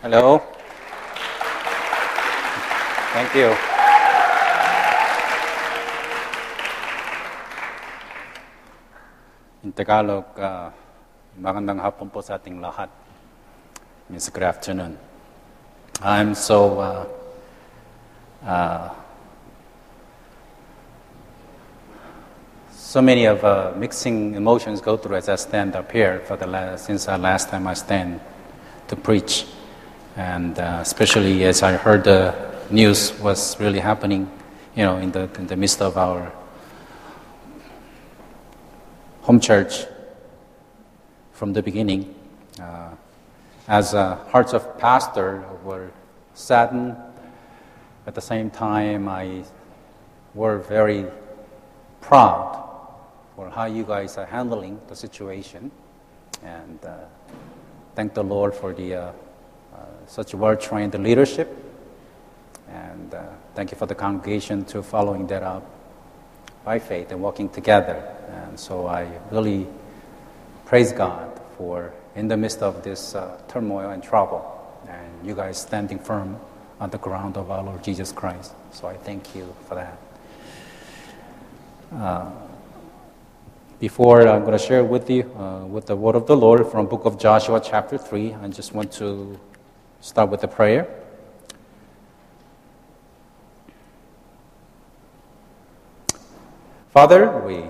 Hello. Thank you. In Tagalog, uh, magandang hapon po sa ating lahat. Means good afternoon. I'm so uh, uh, so many of uh, mixing emotions go through as I stand up here for the last, since the last time I stand to preach, and uh, especially as I heard the news was really happening, you know, in the in the midst of our home church from the beginning. Uh, as uh, hearts of pastor were saddened, at the same time I were very proud for how you guys are handling the situation, and uh, thank the Lord for the uh, such well-trained leadership, and uh, thank you for the congregation to following that up by faith and working together. And so I really praise God for in the midst of this uh, turmoil and trouble, and you guys standing firm on the ground of our Lord Jesus Christ. So I thank you for that. Uh, before I'm going to share with you uh, with the word of the Lord from book of Joshua chapter 3, I just want to start with a prayer. Father, we,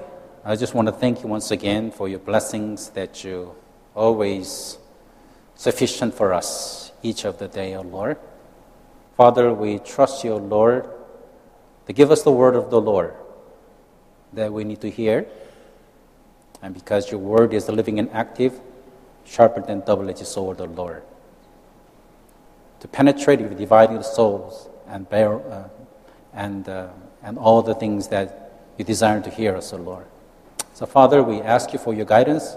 I just want to thank you once again for your blessings that you always sufficient for us each of the day, O Lord. Father, we trust you, O Lord, to give us the word of the Lord that we need to hear. And because your word is living and active, sharper than double-edged sword, O Lord, to penetrate with the souls and bear uh, and uh, and all the things that you desire to hear us, O Lord. So, Father, we ask you for your guidance,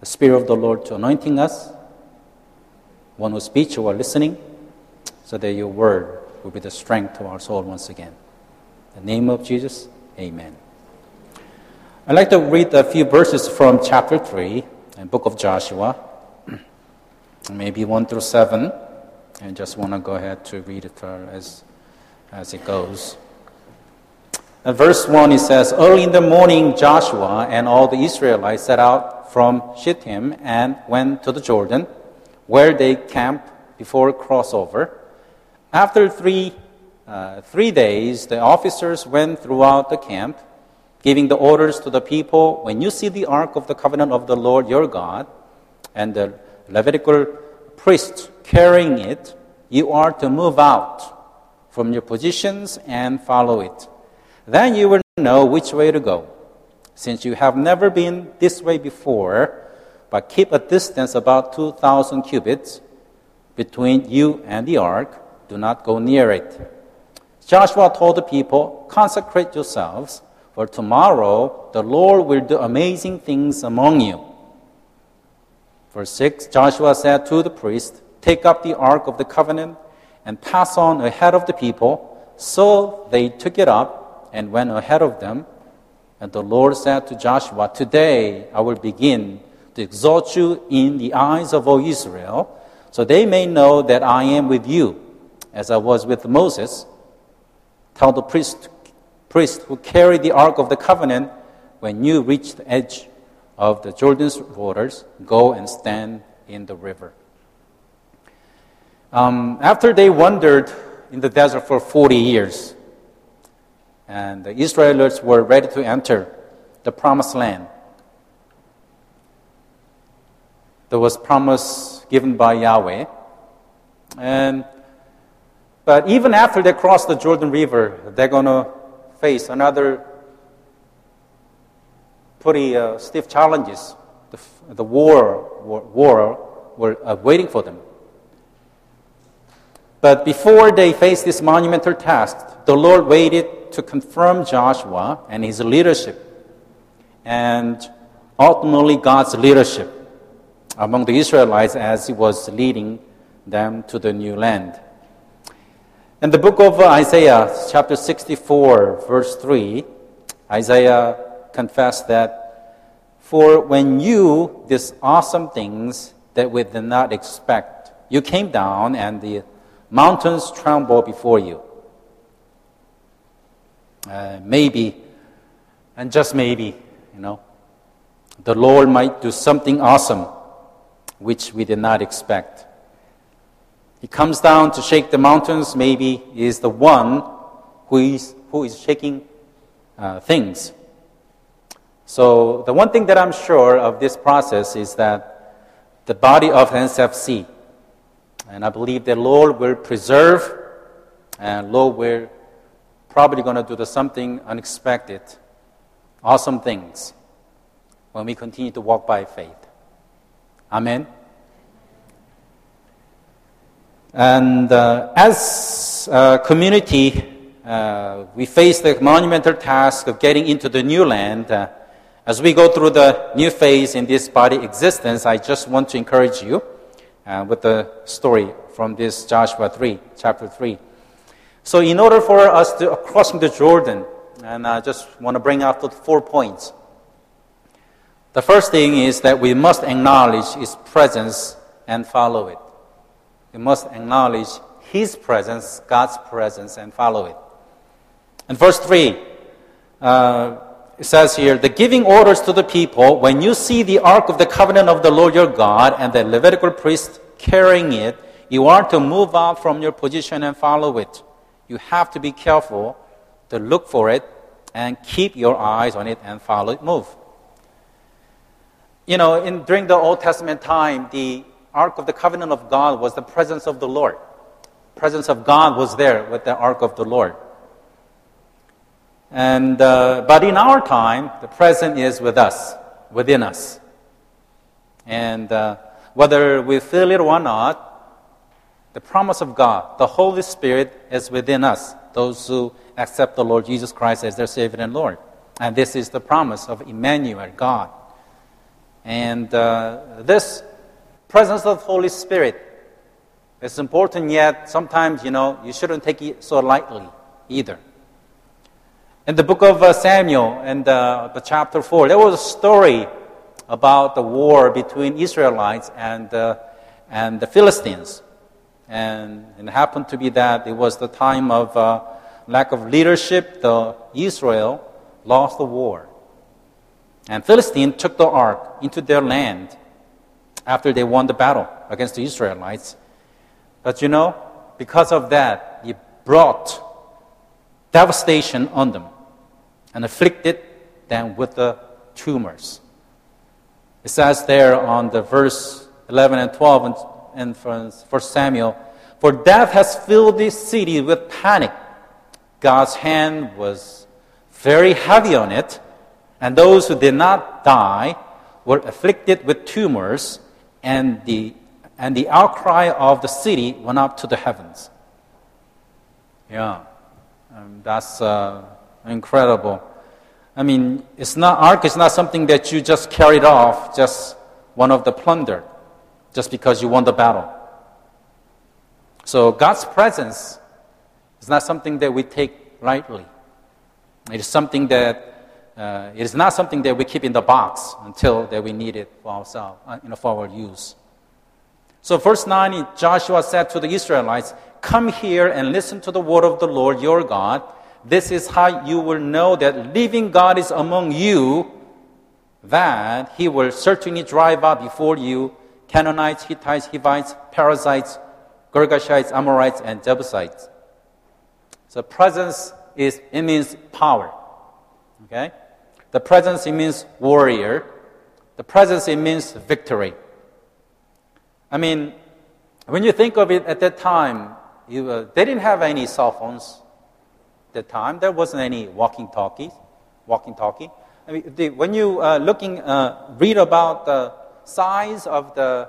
the Spirit of the Lord to anointing us, one who speaks, who are listening, so that your word will be the strength to our soul once again. In the name of Jesus, amen. I'd like to read a few verses from chapter 3 in book of Joshua, maybe 1 through 7, and just want to go ahead to read it as, as it goes. In verse 1, it says, Early in the morning, Joshua and all the Israelites set out from Shittim and went to the Jordan, where they camped before crossover. After three, uh, three days, the officers went throughout the camp, giving the orders to the people When you see the ark of the covenant of the Lord your God, and the Levitical priest carrying it, you are to move out from your positions and follow it. Then you will know which way to go. Since you have never been this way before, but keep a distance about 2,000 cubits between you and the ark, do not go near it. Joshua told the people, Consecrate yourselves, for tomorrow the Lord will do amazing things among you. Verse 6 Joshua said to the priest, Take up the ark of the covenant and pass on ahead of the people. So they took it up and went ahead of them. And the Lord said to Joshua, Today I will begin to exalt you in the eyes of all Israel, so they may know that I am with you, as I was with Moses. Tell the priest, priest who carried the ark of the covenant, when you reach the edge of the Jordan's waters, go and stand in the river. Um, after they wandered in the desert for 40 years, and the Israelites were ready to enter the promised land. There was promise given by Yahweh. And, but even after they cross the Jordan River, they're going to face another pretty uh, stiff challenges. The, the war, war, war were uh, waiting for them. But before they faced this monumental task, the Lord waited to confirm Joshua and his leadership, and ultimately God's leadership among the Israelites as he was leading them to the new land. In the book of Isaiah, chapter 64, verse 3, Isaiah confessed that, For when you, these awesome things that we did not expect, you came down and the mountains tremble before you. Uh, maybe, and just maybe, you know, the Lord might do something awesome which we did not expect. He comes down to shake the mountains, maybe is the one who is, who is shaking uh, things. So, the one thing that I'm sure of this process is that the body of NCFC, and I believe the Lord will preserve, and Lord will probably going to do the something unexpected, awesome things when we continue to walk by faith. Amen. And uh, as a community, uh, we face the monumental task of getting into the new land. Uh, as we go through the new phase in this body existence, I just want to encourage you uh, with the story from this Joshua 3, chapter 3. So, in order for us to crossing the Jordan, and I just want to bring out the four points. The first thing is that we must acknowledge His presence and follow it. We must acknowledge His presence, God's presence, and follow it. And verse 3, uh, it says here, the giving orders to the people, when you see the ark of the covenant of the Lord your God and the Levitical priest carrying it, you are to move out from your position and follow it. You have to be careful to look for it and keep your eyes on it and follow it move. You know, in, during the Old Testament time, the Ark of the Covenant of God was the presence of the Lord. Presence of God was there with the Ark of the Lord. And, uh, but in our time, the present is with us, within us. And uh, whether we feel it or not, the promise of God, the Holy Spirit is within us, those who accept the Lord Jesus Christ as their Savior and Lord. And this is the promise of Emmanuel, God. And uh, this presence of the Holy Spirit is important, yet sometimes, you know, you shouldn't take it so lightly either. In the book of uh, Samuel, in the, the, chapter 4, there was a story about the war between Israelites and, uh, and the Philistines. And it happened to be that it was the time of uh, lack of leadership. The Israel lost the war. And Philistine took the ark into their land after they won the battle against the Israelites. But you know, because of that, it brought devastation on them and afflicted them with the tumors. It says there on the verse 11 and 12 in 1 Samuel, For death has filled this city with panic. God's hand was very heavy on it, and those who did not die were afflicted with tumors and the, and the outcry of the city went up to the heavens. Yeah, um, that's uh, incredible. I mean, it's not ark is not something that you just carried off, just one of the plunder, just because you won the battle. So God's presence is not something that we take lightly. It is something that uh, it is not something that we keep in the box until that we need it for ourselves, uh, you know, for our use. So verse 9, Joshua said to the Israelites, Come here and listen to the word of the Lord your God. This is how you will know that living God is among you, that he will certainly drive out before you Canaanites, Hittites, Hivites, Perizzites, Girgashites, Amorites, and Jebusites. So presence is, it means power. Okay? The presence, it means warrior. The presence, it means victory. I mean, when you think of it at that time, you, uh, they didn't have any cell phones that time. There wasn't any walking talkies, walking talkie. I mean, the, when you uh, looking uh, read about the size of the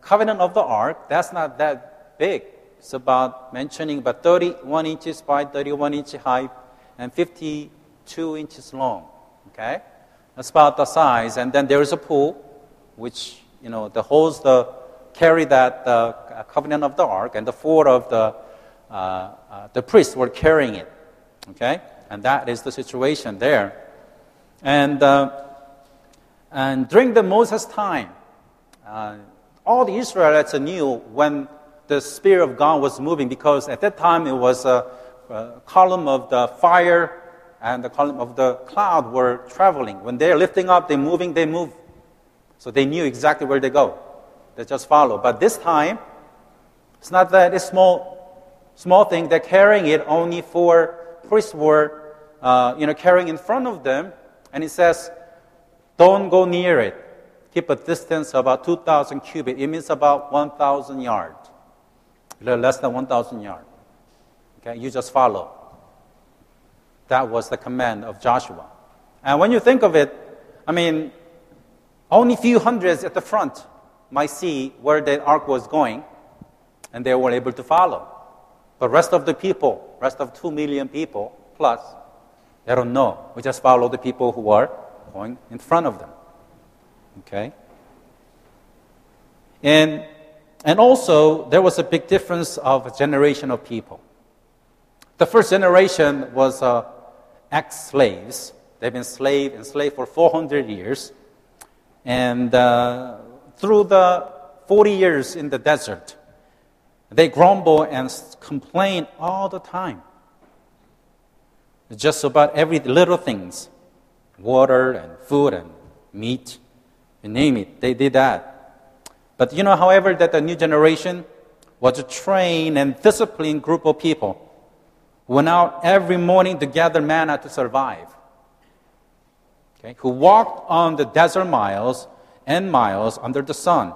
covenant of the ark, that's not that big. It's about mentioning about 31 inches by 31 inches high and 52 inches long. Okay? That's about the size. And then there is a pool, which, you know, the holds the, carry that uh, covenant of the ark, and the four of the, uh, uh, the priests were carrying it. Okay? And that is the situation there. And, uh, and during the Moses time, uh, all the Israelites knew when the Spirit of God was moving because at that time it was a, a column of the fire and the column of the cloud were traveling. When they're lifting up, they're moving, they move. So they knew exactly where they go. They just follow. But this time, it's not that it's small, small thing. They're carrying it only for priests were, uh, you know, carrying in front of them. And it says, don't go near it. Keep a distance of about 2,000 cubit. It means about 1,000 yards. Less than 1,000 yards. Okay, you just follow. That was the command of Joshua. And when you think of it, I mean, only a few hundreds at the front might see where the ark was going, and they were able to follow. But rest of the people, rest of two million people plus, they don't know. We just follow the people who are going in front of them. Okay? And, and also, there was a big difference of a generation of people. The first generation was uh, ex slaves. They've been slave enslaved for 400 years. And uh, through the 40 years in the desert, they grumble and complain all the time. Just about every little things, water and food and meat, you name it, they did that. But you know, however, that the new generation was a trained and disciplined group of people went out every morning to gather manna to survive okay, who walked on the desert miles and miles under the sun.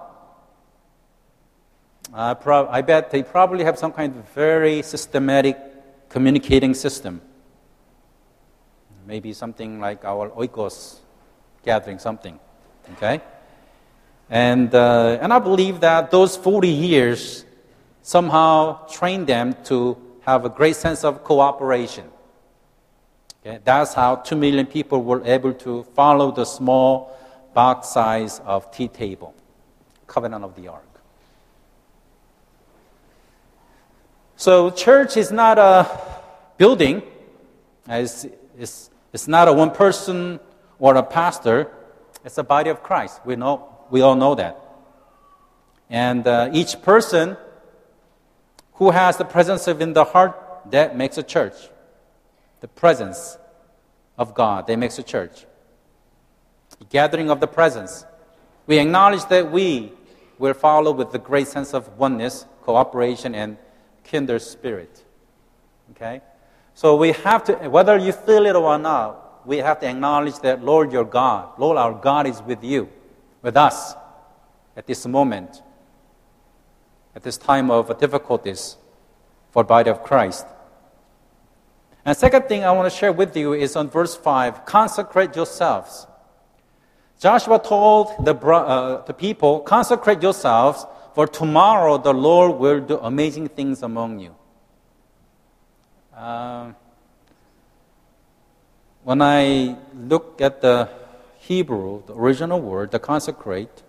Uh, pro- I bet they probably have some kind of very systematic communicating system. Maybe something like our oikos gathering, something. Okay? And, uh, and I believe that those 40 years somehow trained them to have a great sense of cooperation. Okay? That's how 2 million people were able to follow the small box size of tea table, covenant of the ark. So, church is not a building, it's, it's, it's not a one person or a pastor, it's a body of Christ. We, know, we all know that. And uh, each person who has the presence of in the heart, that makes a church the presence of God that makes a church. The gathering of the presence. We acknowledge that we will follow with the great sense of oneness, cooperation, and kindred spirit. Okay? So we have to, whether you feel it or not, we have to acknowledge that Lord your God, Lord our God is with you, with us at this moment, at this time of difficulties for the body of Christ. And second thing I want to share with you is on verse 5 consecrate yourselves. Joshua told the, uh, the people, consecrate yourselves, for tomorrow the Lord will do amazing things among you. Uh, when I look at the Hebrew, the original word, the consecrate,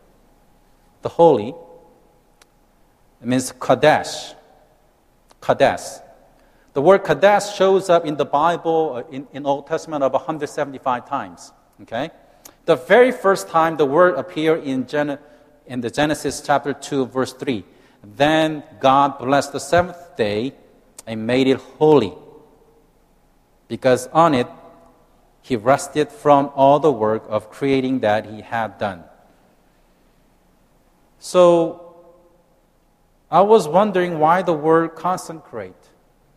the holy, it means kadesh. Kadesh. The word Kadesh shows up in the Bible uh, in, in Old Testament of 175 times. Okay? The very first time the word appeared in, Gen- in the Genesis chapter 2, verse 3. Then God blessed the seventh day and made it holy. Because on it, he rested from all the work of creating that he had done. So, I was wondering why the word consecrate.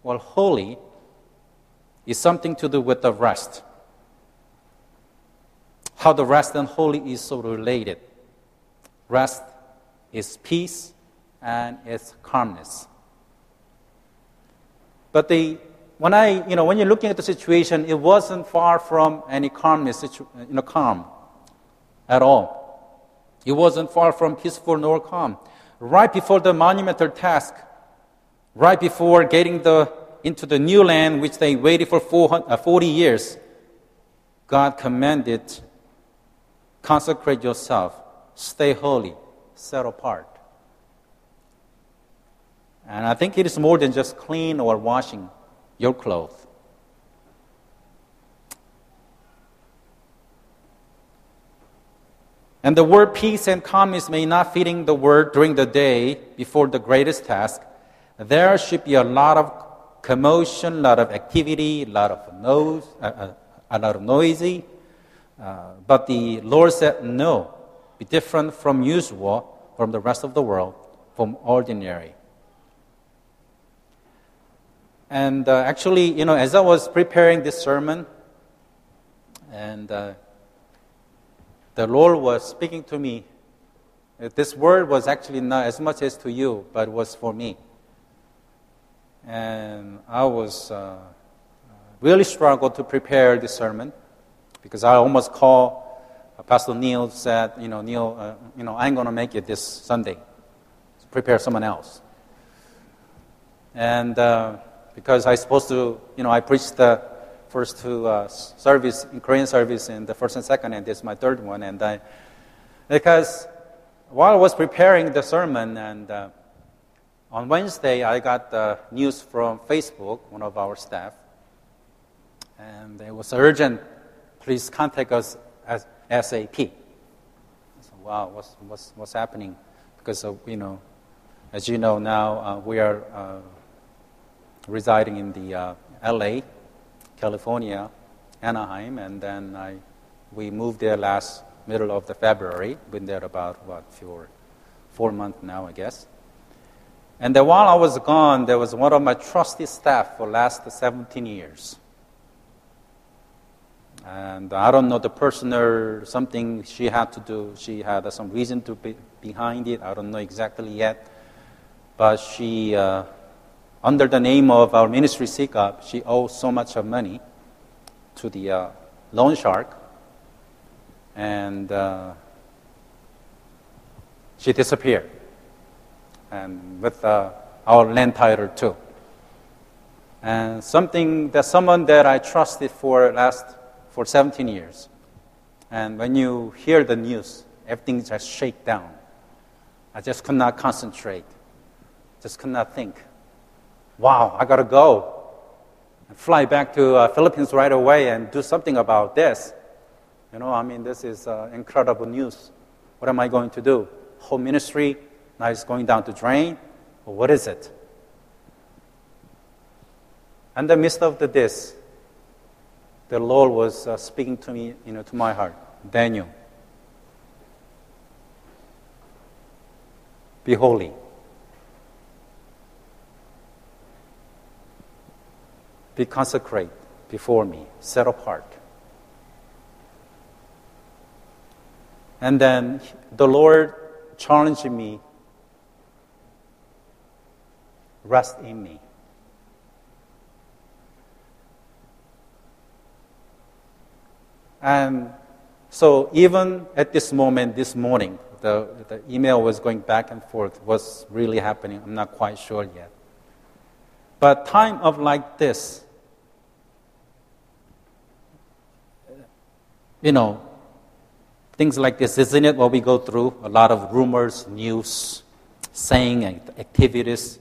Well, holy is something to do with the rest. How the rest and holy is so related. Rest is peace and it's calmness. But the, when I, you know, when you're looking at the situation, it wasn't far from any calmness, you know, calm at all. It wasn't far from peaceful nor calm. Right before the monumental task, right before getting the, into the new land which they waited for 40 uh, years, God commanded, consecrate yourself, stay holy, set apart. And I think it is more than just clean or washing your clothes. And the word peace and calmness may not fitting the word during the day before the greatest task. There should be a lot of commotion, a lot of activity, a lot of noise, uh, uh, a lot of noisy. Uh, but the Lord said, no, be different from usual, from the rest of the world, from ordinary. And uh, actually, you know, as I was preparing this sermon, and uh, the Lord was speaking to me, this word was actually not as much as to you, but was for me. And I was uh, really struggled to prepare this sermon because I almost called Pastor Neil said, you know, Neil, uh, you know, I'm going to make it this Sunday. Prepare someone else. And uh, because I supposed to, you know, I preached the first two uh, service Korean service and the first and second, and this is my third one. And I, because while I was preparing the sermon, and uh, on Wednesday I got the news from Facebook, one of our staff, and it was urgent. Please contact us as SAP. So, wow, what's, what's, what's happening? Because, of, you know, as you know now, uh, we are uh, residing in the uh, LA, California, Anaheim, and then I, we moved there last middle of the February. Been there about what for four months now, I guess. And then while I was gone, there was one of my trusty staff for last 17 years. And I don't know the personal something she had to do. She had some reason to be behind it. I don't know exactly yet. But she uh, under the name of our ministry SEEK-UP, she owes so much of money to the uh, loan shark, and uh, she disappeared, and with uh, our land title too. And something that someone that I trusted for last for 17 years, and when you hear the news, everything just shake down. I just could not concentrate, just could not think wow, I got to go and fly back to uh, Philippines right away and do something about this. You know, I mean, this is uh, incredible news. What am I going to do? Whole ministry now is going down to drain? What is it? In the midst of the, this, the Lord was uh, speaking to me, you know, to my heart. Daniel, be holy. be consecrate before me, set apart. And then the Lord challenged me rest in me. And so, even at this moment, this morning, the, the email was going back and forth. What's really happening? I'm not quite sure yet. But time of like this, you know, things like this, isn't it? What we go through a lot of rumors, news, saying, activities.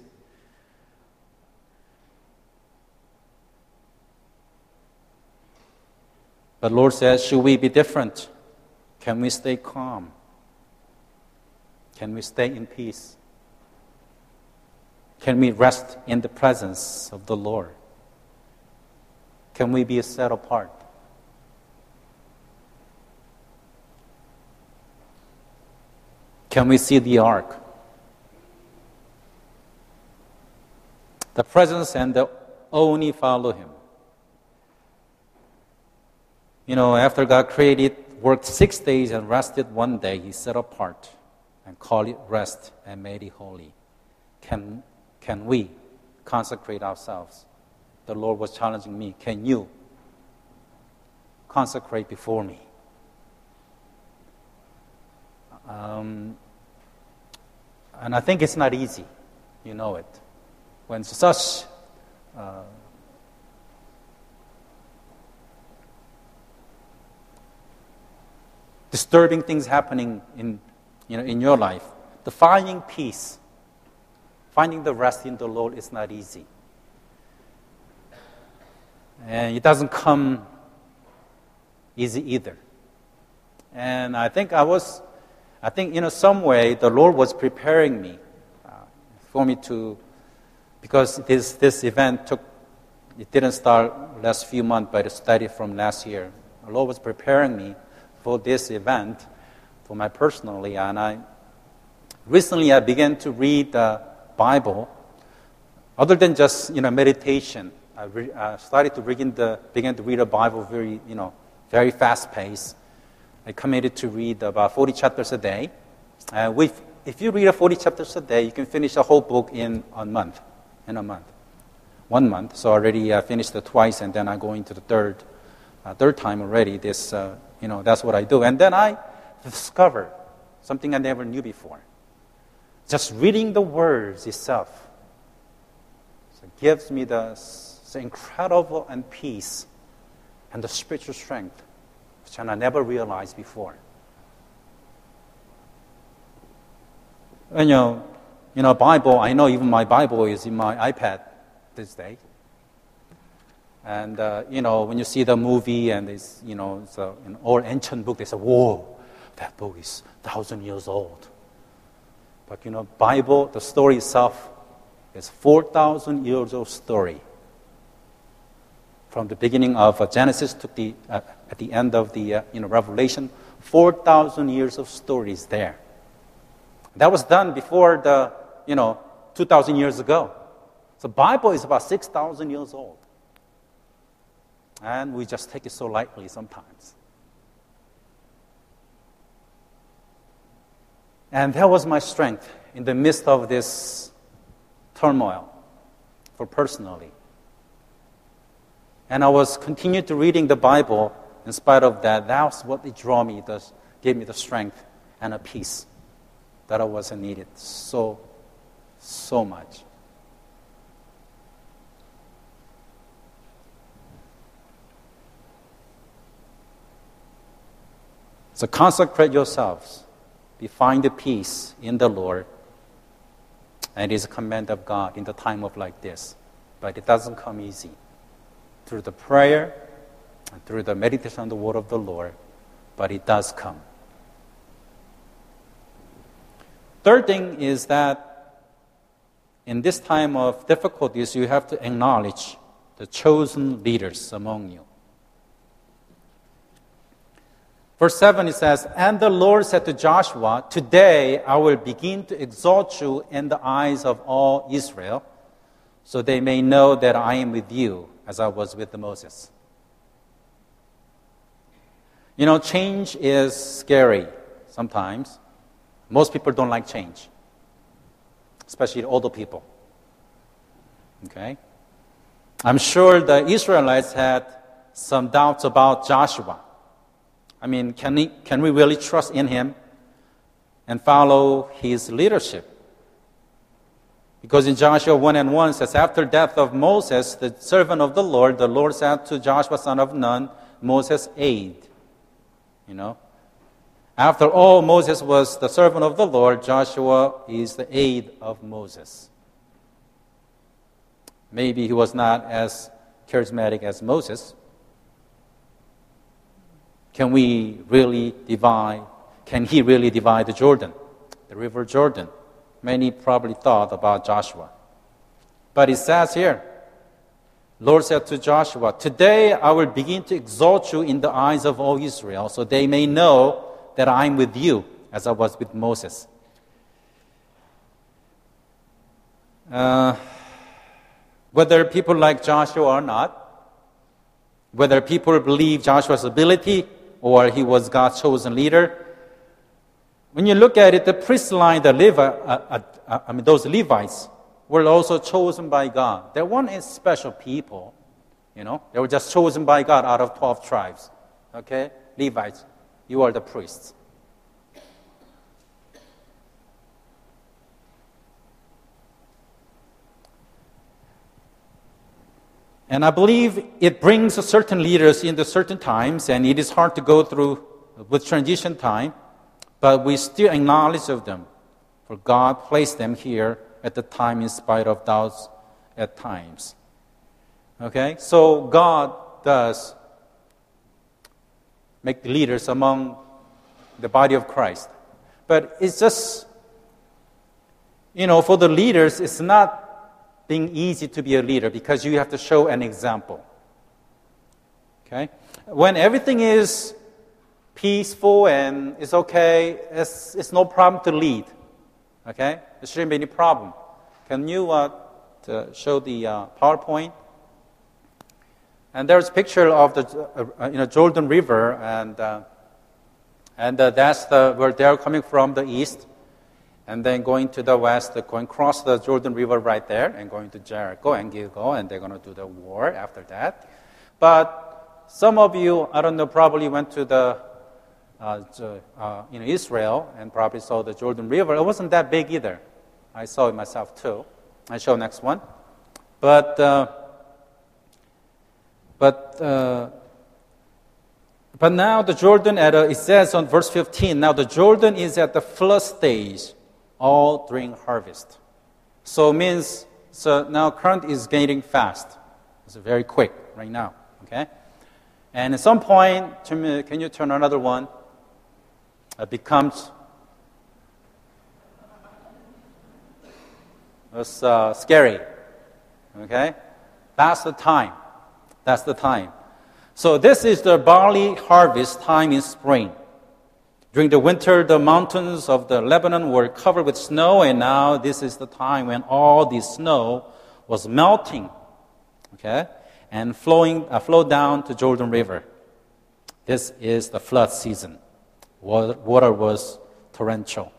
But Lord says, should we be different? Can we stay calm? Can we stay in peace? Can we rest in the presence of the Lord? Can we be set apart? Can we see the ark? The presence and the only follow him. You know, after God created, worked six days and rested one day, he set apart and called it rest and made it holy. Can, can we consecrate ourselves? The Lord was challenging me. Can you consecrate before me? Um, and I think it's not easy. You know it. When such uh, disturbing things happening in, you know, in your life, the finding peace, finding the rest in the Lord is not easy. And it doesn't come easy either. And I think I was I think, in some way, the Lord was preparing me uh, for me to, because this, this event took, it didn't start last few months, but it started from last year. The Lord was preparing me for this event, for my personally, and I recently I began to read the Bible, other than just you know meditation. I re- started to begin, the, begin to read the Bible very you know very fast pace. I committed to read about 40 chapters a day. Uh, with, if you read 40 chapters a day, you can finish a whole book in a month. In a month, one month. So already I finished it twice, and then I go into the third, uh, third time already. This, uh, you know, that's what I do. And then I discovered something I never knew before. Just reading the words itself so it gives me the, incredible and peace and the spiritual strength which I never realized before. And you know, you know, Bible, I know even my Bible is in my iPad this day. And, uh, you know, when you see the movie and it's, you know, it's a, an old ancient book, they say, whoa, that book is thousand years old. But, you know, Bible, the story itself is 4,000 years old story. From the beginning of uh, Genesis to the, uh, at the end of the, uh, you know, Revelation, 4,000 years of stories there. That was done before the, you know, 2,000 years ago. So Bible is about 6,000 years old. And we just take it so lightly sometimes. And that was my strength in the midst of this turmoil for personally. And I was continued to reading the Bible in spite of that. That's what it drew me, that gave me the strength and a peace that I wasn't needed so, so much. So consecrate yourselves. Be find the peace in the Lord. And it is a command of God in the time of like this. But it doesn't come easy. Through the prayer and through the meditation on the word of the Lord, but it does come. Third thing is that in this time of difficulties, you have to acknowledge the chosen leaders among you. Verse 7 it says, And the Lord said to Joshua, Today I will begin to exalt you in the eyes of all Israel, so they may know that I am with you as I was with Moses. You know, change is scary sometimes. Most people don't like change, especially older people. Okay? I'm sure the Israelites had some doubts about Joshua. I mean, can, he, can we really trust in him and follow his leadership? Because in Joshua 1 and 1 says, After death of Moses, the servant of the Lord, the Lord said to Joshua, son of Nun, Moses' aide. You know? After all, Moses was the servant of the Lord, Joshua is the aide of Moses. Maybe he was not as charismatic as Moses, can we really divide? Can he really divide the Jordan, the river Jordan? Many probably thought about Joshua. But it says here, Lord said to Joshua, Today I will begin to exalt you in the eyes of all Israel, so they may know that I am with you, as I was with Moses. Uh, whether people like Joshua or not, whether people believe Joshua's ability or he was God's chosen leader. When you look at it, the priest line, the Levi, uh, uh, uh, I mean, those Levites were also chosen by God. They weren't special people, you know. They were just chosen by God out of 12 tribes. Okay? Levites, you are the priests. And I believe it brings certain leaders into certain times, and it is hard to go through with transition time, but we still acknowledge of them. For God placed them here at the time in spite of doubts at times. Okay? So God does make leaders among the body of Christ. But it's just, you know, for the leaders, it's not being easy to be a leader because you have to show an example. Okay? When everything is peaceful and it's okay, it's, it's no problem to lead. Okay? There shouldn't be any problem. Can you uh, show the uh, PowerPoint? And there's a picture of the uh, you know, Jordan River, and, uh, and uh, that's the, where they're coming from the east, and then going to the west, going across the Jordan River right there, and going to Jericho and Gilgal, and they're going to do the war after that. But some of you, I don't know, probably went to the uh, uh, Israel and probably saw the Jordan River. It wasn't that big either. I saw it myself too. I show next one. But uh, but, uh, but now the Jordan, at a, it says on verse 15, now the Jordan is at the flood stage all during harvest. So it means, so now current is gaining fast. It's very quick right now, okay? And at some point, can you turn another one? It becomes it's uh, scary, okay? That's the time. That's the time. So this is the barley harvest time in spring. During the winter, the mountains of the Lebanon were covered with snow, and now this is the time when all the snow was melting, okay, and flowing, uh, flowed down to Jordan River. This is the flood season. Water, water was torrential.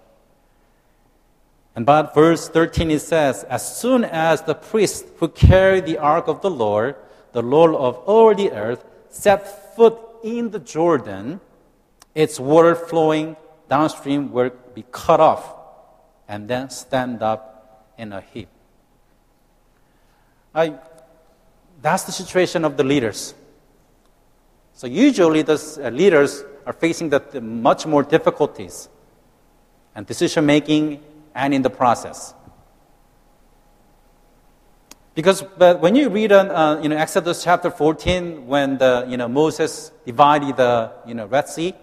And but verse 13 it says, As soon as the priest who carried the ark of the Lord the Lord of all the earth, set foot in the Jordan, its water flowing downstream will be cut off and then stand up in a heap. I, that's the situation of the leaders. So usually the uh, leaders are facing the, much more difficulties and decision making and in the process. Because but when you read uh, you know, Exodus chapter 14, when the, you know, Moses divided the you know, Red Sea,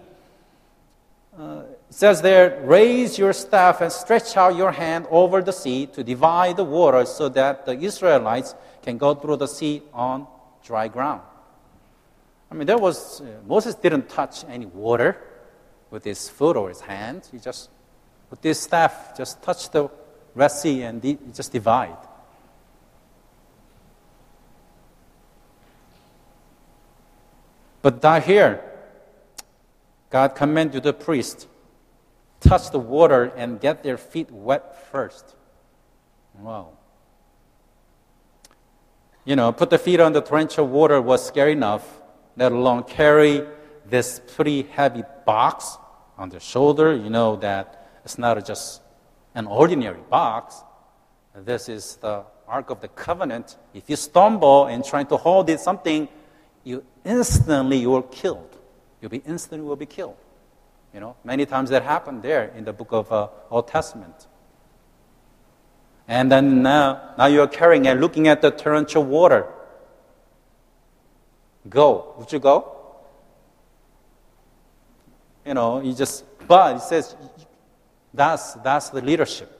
uh, says there, raise your staff and stretch out your hand over the sea to divide the water so that the Israelites can go through the sea on dry ground. I mean, there was, uh, Moses didn't touch any water with his foot or his hand. He just, with his staff, just touched the Red Sea and just divide. But down here, God commanded the priest touch the water and get their feet wet first. Wow. You know, put the feet on the torrential water was scary enough, let alone carry this pretty heavy box on their shoulder. You know that it's not just an ordinary box. This is the Ark of the Covenant. If you stumble and trying to hold it, something you instantly you are killed. You'll be instantly will be killed. You know, many times that happened there in the book of uh, Old Testament. And then now, now you're carrying and looking at the torrential water. Go. Would you go? You know, you just, but it says that's, that's the leadership.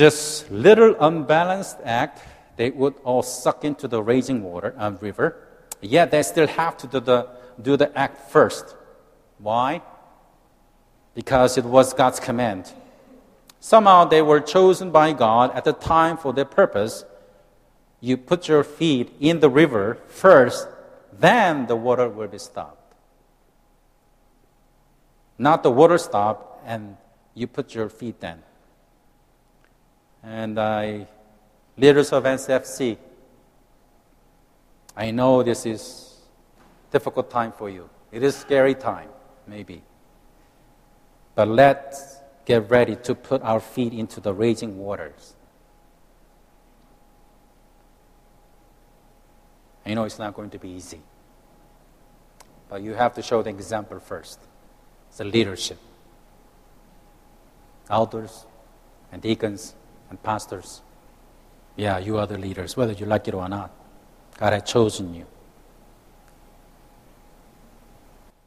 Just little unbalanced act, they would all suck into the raging water uh, river. Yet they still have to do the, do the act first. Why? Because it was God's command. Somehow they were chosen by God at the time for their purpose. You put your feet in the river first, then the water will be stopped. Not the water stop, and you put your feet then and I, leaders of NCFC, I know this is difficult time for you. It is scary time, maybe. But let's get ready to put our feet into the raging waters. I know it's not going to be easy. But you have to show the example first. It's The leadership. Elders and deacons and pastors, yeah, you are the leaders, whether you like it or not. God had chosen you.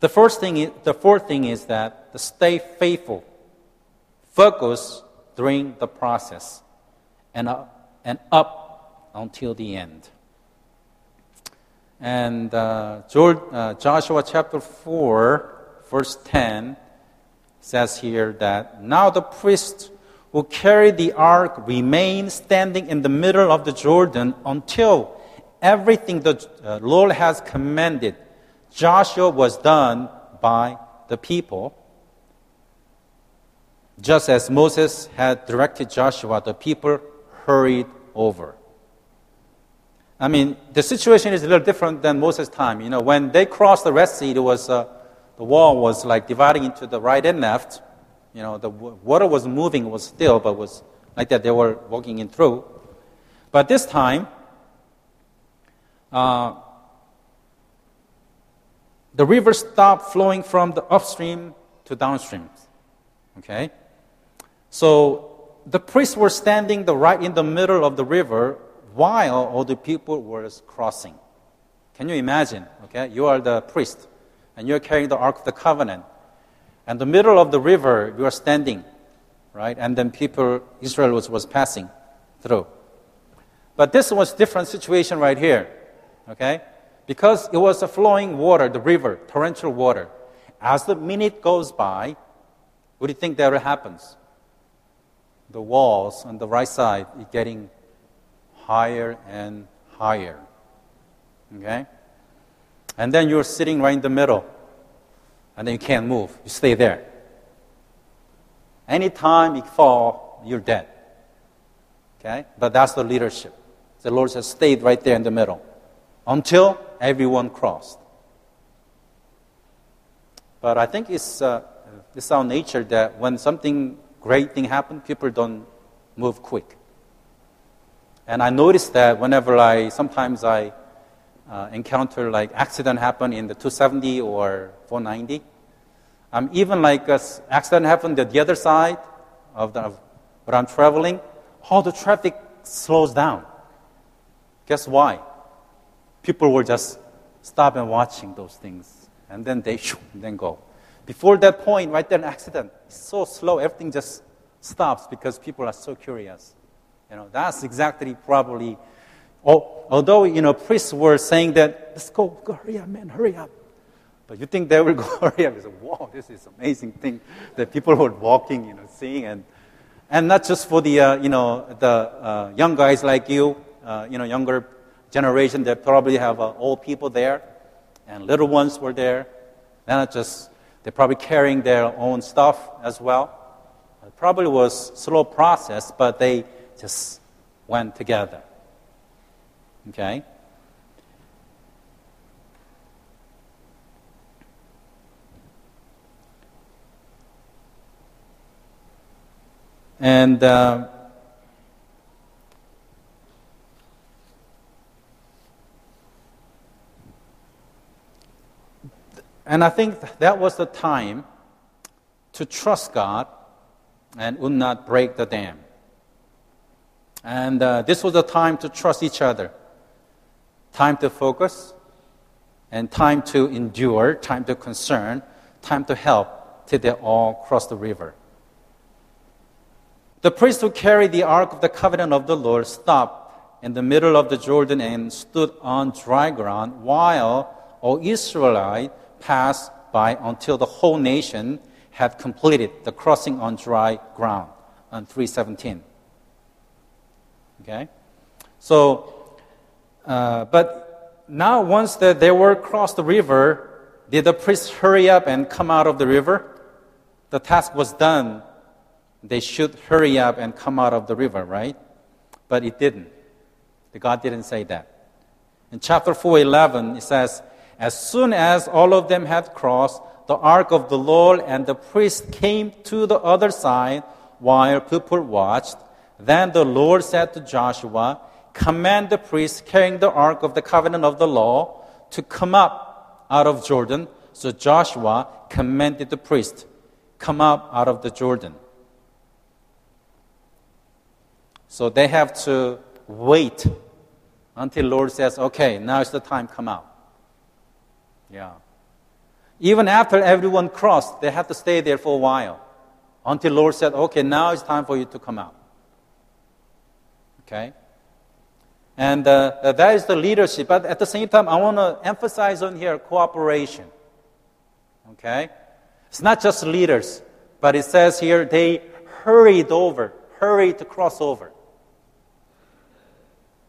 The first thing is, the fourth thing is that to stay faithful, focus during the process, and up, and up until the end. And uh, uh, Joshua chapter 4, verse 10 says here that now the priests who carried the ark remained standing in the middle of the Jordan until everything the uh, Lord has commanded Joshua was done by the people. Just as Moses had directed Joshua, the people hurried over. I mean, the situation is a little different than Moses' time. You know, when they crossed the Red Sea, it was, uh, the wall was like dividing into the right and left. You know, the water was moving, was still, but was like that they were walking in through. But this time, uh, the river stopped flowing from the upstream to downstream. Okay? So the priests were standing the right in the middle of the river while all the people were crossing. Can you imagine? Okay? You are the priest and you're carrying the Ark of the Covenant. And the middle of the river, you are standing, right? And then people, Israel was, was passing through. But this was different situation right here, okay? because it was a flowing water, the river, torrential water. As the minute goes by, what do you think that happens? The walls on the right side is getting higher and higher. Okay? And then you're sitting right in the middle, and then you can't move. You stay there. Anytime you fall, you're dead. Okay? But that's the leadership. The Lord has stayed right there in the middle until everyone crossed. But I think it's, uh, it's our nature that when something great thing happens, people don't move quick. And I noticed that whenever I, sometimes I uh, encounter like accident happen in the 270 or 490, um, even like a accident happened at the other side of the, of where I'm traveling, all the traffic slows down. Guess why? people will just stop and watching those things, and then they and then go. Before that point, right there, an accident. It's so slow, everything just stops because people are so curious. You know, that's exactly probably. Although you know, priests were saying that, let's go, go, hurry up, man, hurry up. But you think they will go hurry up? You say, wow, this is amazing thing that people were walking, you know, seeing, and and not just for the uh, you know the uh, young guys like you, uh, you know, younger generation that probably have uh, old people there, and little ones were there. They're not just they're probably carrying their own stuff as well. It probably was slow process, but they just went together. Okay. And uh, And I think that was the time to trust God and would not break the dam. And uh, this was the time to trust each other, time to focus, and time to endure, time to concern, time to help till they all cross the river. The priest who carried the ark of the covenant of the Lord stopped in the middle of the Jordan and stood on dry ground while all Israelites passed by until the whole nation had completed the crossing on dry ground on 317. Okay? So, uh, but now once that they were across the river, did the priests hurry up and come out of the river? The task was done. They should hurry up and come out of the river, right? But it didn't. The God didn't say that. In chapter 4:11, it says, as soon as all of them had crossed, the ark of the Lord and the priest came to the other side while people watched. Then the Lord said to Joshua, Command the priests carrying the ark of the covenant of the law to come up out of Jordan. So Joshua commanded the priest, Come up out of the Jordan. So they have to wait until Lord says, okay, now is the time, come out. Yeah. Even after everyone crossed, they had to stay there for a while until Lord said, okay, now it's time for you to come out. Okay? And uh, that is the leadership. But at the same time, I want to emphasize on here cooperation. Okay? It's not just leaders, but it says here they hurried over, hurried to cross over.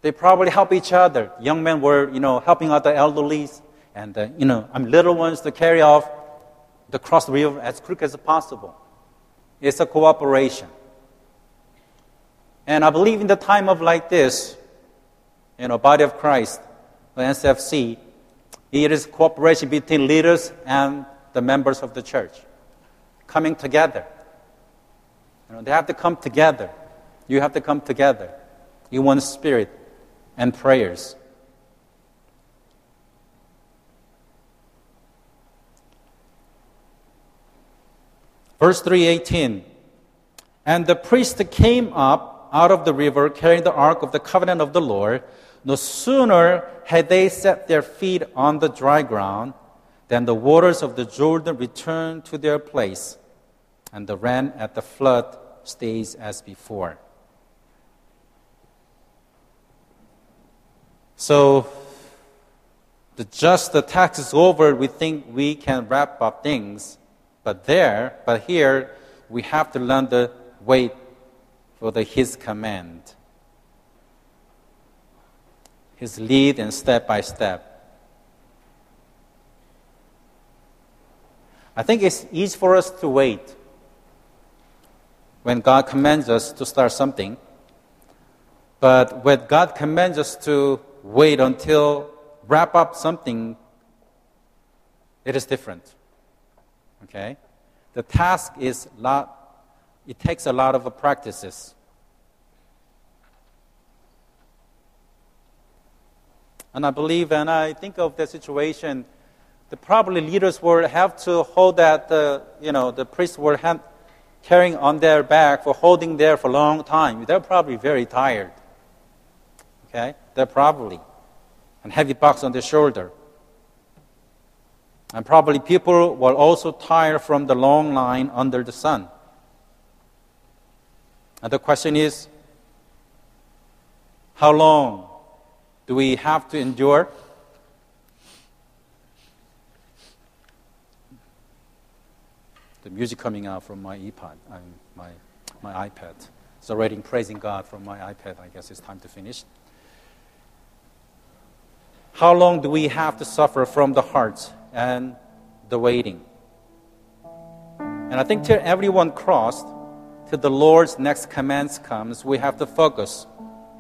They probably help each other. Young men were, you know, helping out the elderlies and, uh, you know, I'm little ones to carry off the cross river as quick as possible. It's a cooperation. And I believe in the time of like this, you know, body of Christ, the NCFC, it is cooperation between leaders and the members of the church coming together. You know, they have to come together. You have to come together in one spirit and prayers. Verse 318 And the priest came up out of the river carrying the ark of the covenant of the Lord. No sooner had they set their feet on the dry ground than the waters of the Jordan returned to their place, and the rain at the flood stays as before. So, the just the tax is over, we think we can wrap up things. But there, but here, we have to learn the wait for the His command, His lead and step by step. I think it's easy for us to wait when God commands us to start something. But when God commands us to wait until wrap up something, it is different. Okay? The task is lot, it takes a lot of practices. And I believe, and I think of the situation, the probably leaders will have to hold that, uh, you know, the priests were hand, carrying on their back for holding there for a long time. They're probably very tired. Okay? They're probably. And heavy box on their shoulder. And probably people were also tired from the long line under the sun. And the question is how long do we have to endure? The music coming out from my iPad, um, my, my iPad. It's already praising God from my iPad. I guess it's time to finish. How long do we have to suffer from the heart and the waiting. And I think till everyone crossed, till the Lord's next commands comes, we have to focus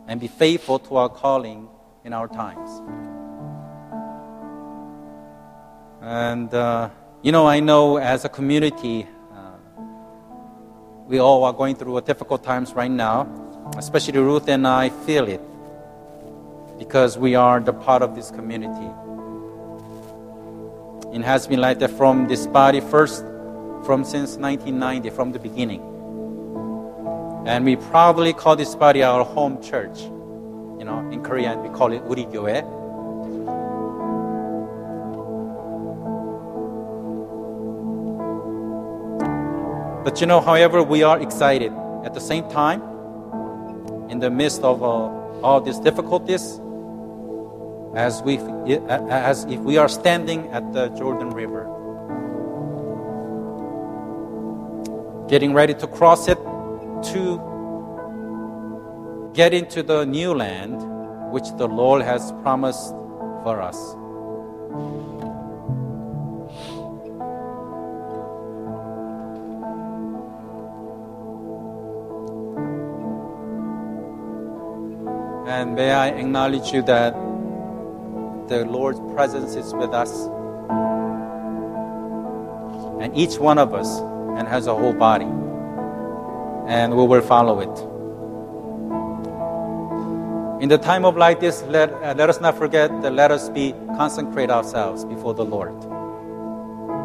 and be faithful to our calling in our times. And, uh, you know, I know as a community, uh, we all are going through difficult times right now, especially Ruth and I feel it because we are the part of this community. It has been like that from this body first, from since 1990, from the beginning. And we probably call this body our home church You know, in Korean we call it 우리 교회. But you know, however, we are excited at the same time, in the midst of uh, all these difficulties, as, we, as if we are standing at the Jordan River, getting ready to cross it to get into the new land which the Lord has promised for us. And may I acknowledge you that the Lord's presence is with us. And each one of us and has a whole body. And we will follow it. In the time of like this, let, uh, let us not forget that let us be consecrate ourselves before the Lord.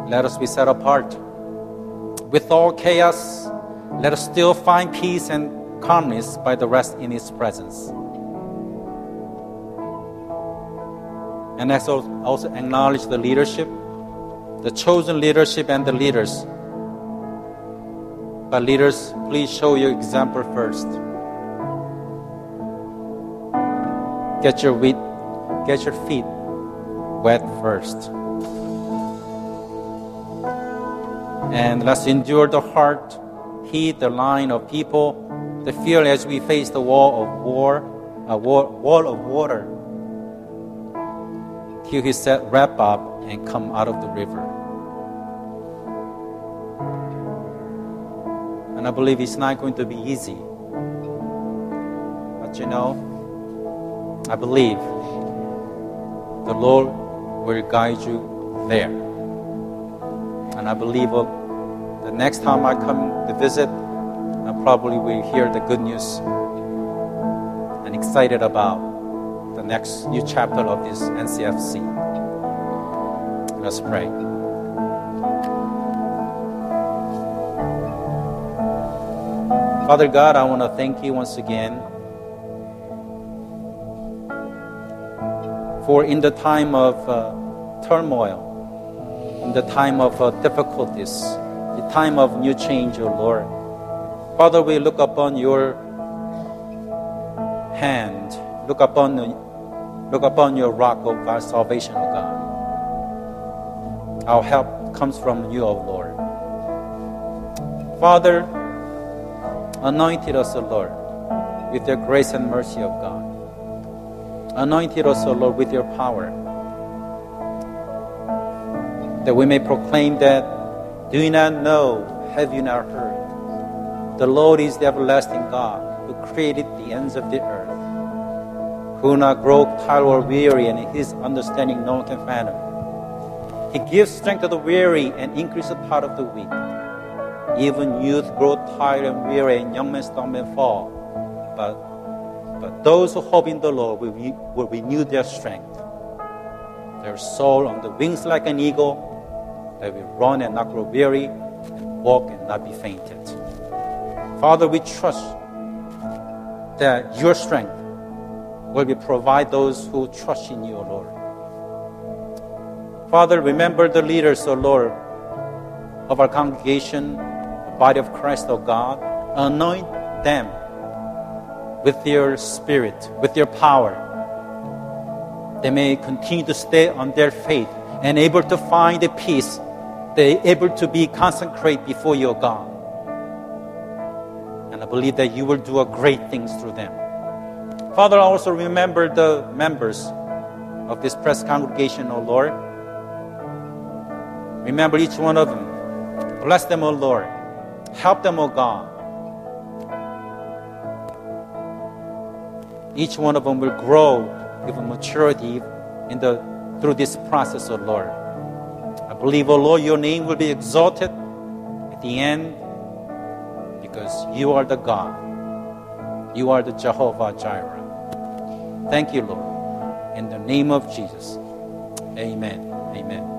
Let us be set apart. With all chaos, let us still find peace and calmness by the rest in His presence. And let's also acknowledge the leadership, the chosen leadership, and the leaders. But leaders, please show your example first. Get your feet, get your feet wet first. And let's endure the heart, heed the line of people, the fear as we face the wall of war, a wall, wall of water. Till he said, wrap up and come out of the river. And I believe it's not going to be easy. But you know, I believe the Lord will guide you there. And I believe the next time I come to visit, I probably will hear the good news and excited about the next new chapter of this NCFC. Let's pray. Father God, I want to thank you once again For in the time of uh, turmoil, in the time of uh, difficulties, the time of new change, O Lord, Father, we look upon your hand, look upon, look upon your rock of our salvation, O God. Our help comes from you, O Lord. Father, anointed us, O Lord, with your grace and mercy of God. Anointed us, O Lord, with your power, that we may proclaim that, do you not know, have you not heard? The Lord is the everlasting God who created the ends of the earth, who not grow tired or weary, and his understanding no one can fathom. He gives strength to the weary and increases the power of the weak. Even youth grow tired and weary, and young men stumble and fall. But but those who hope in the Lord will, will renew their strength. Their soul on the wings like an eagle. They will run and not grow weary, and walk and not be fainted. Father, we trust that your strength will be provide those who trust in you, O Lord. Father, remember the leaders, O Lord, of our congregation, the body of Christ, O God. Anoint them with your spirit, with your power. They may continue to stay on their faith and able to find a peace. They're able to be consecrated before your God. And I believe that you will do great things through them. Father, I also remember the members of this press congregation, O oh Lord. Remember each one of them. Bless them, O oh Lord. Help them, O oh God. Each one of them will grow with maturity in the, through this process, O oh Lord. I believe, O oh Lord, your name will be exalted at the end because you are the God. You are the Jehovah Jireh. Thank you, Lord. In the name of Jesus. Amen. Amen.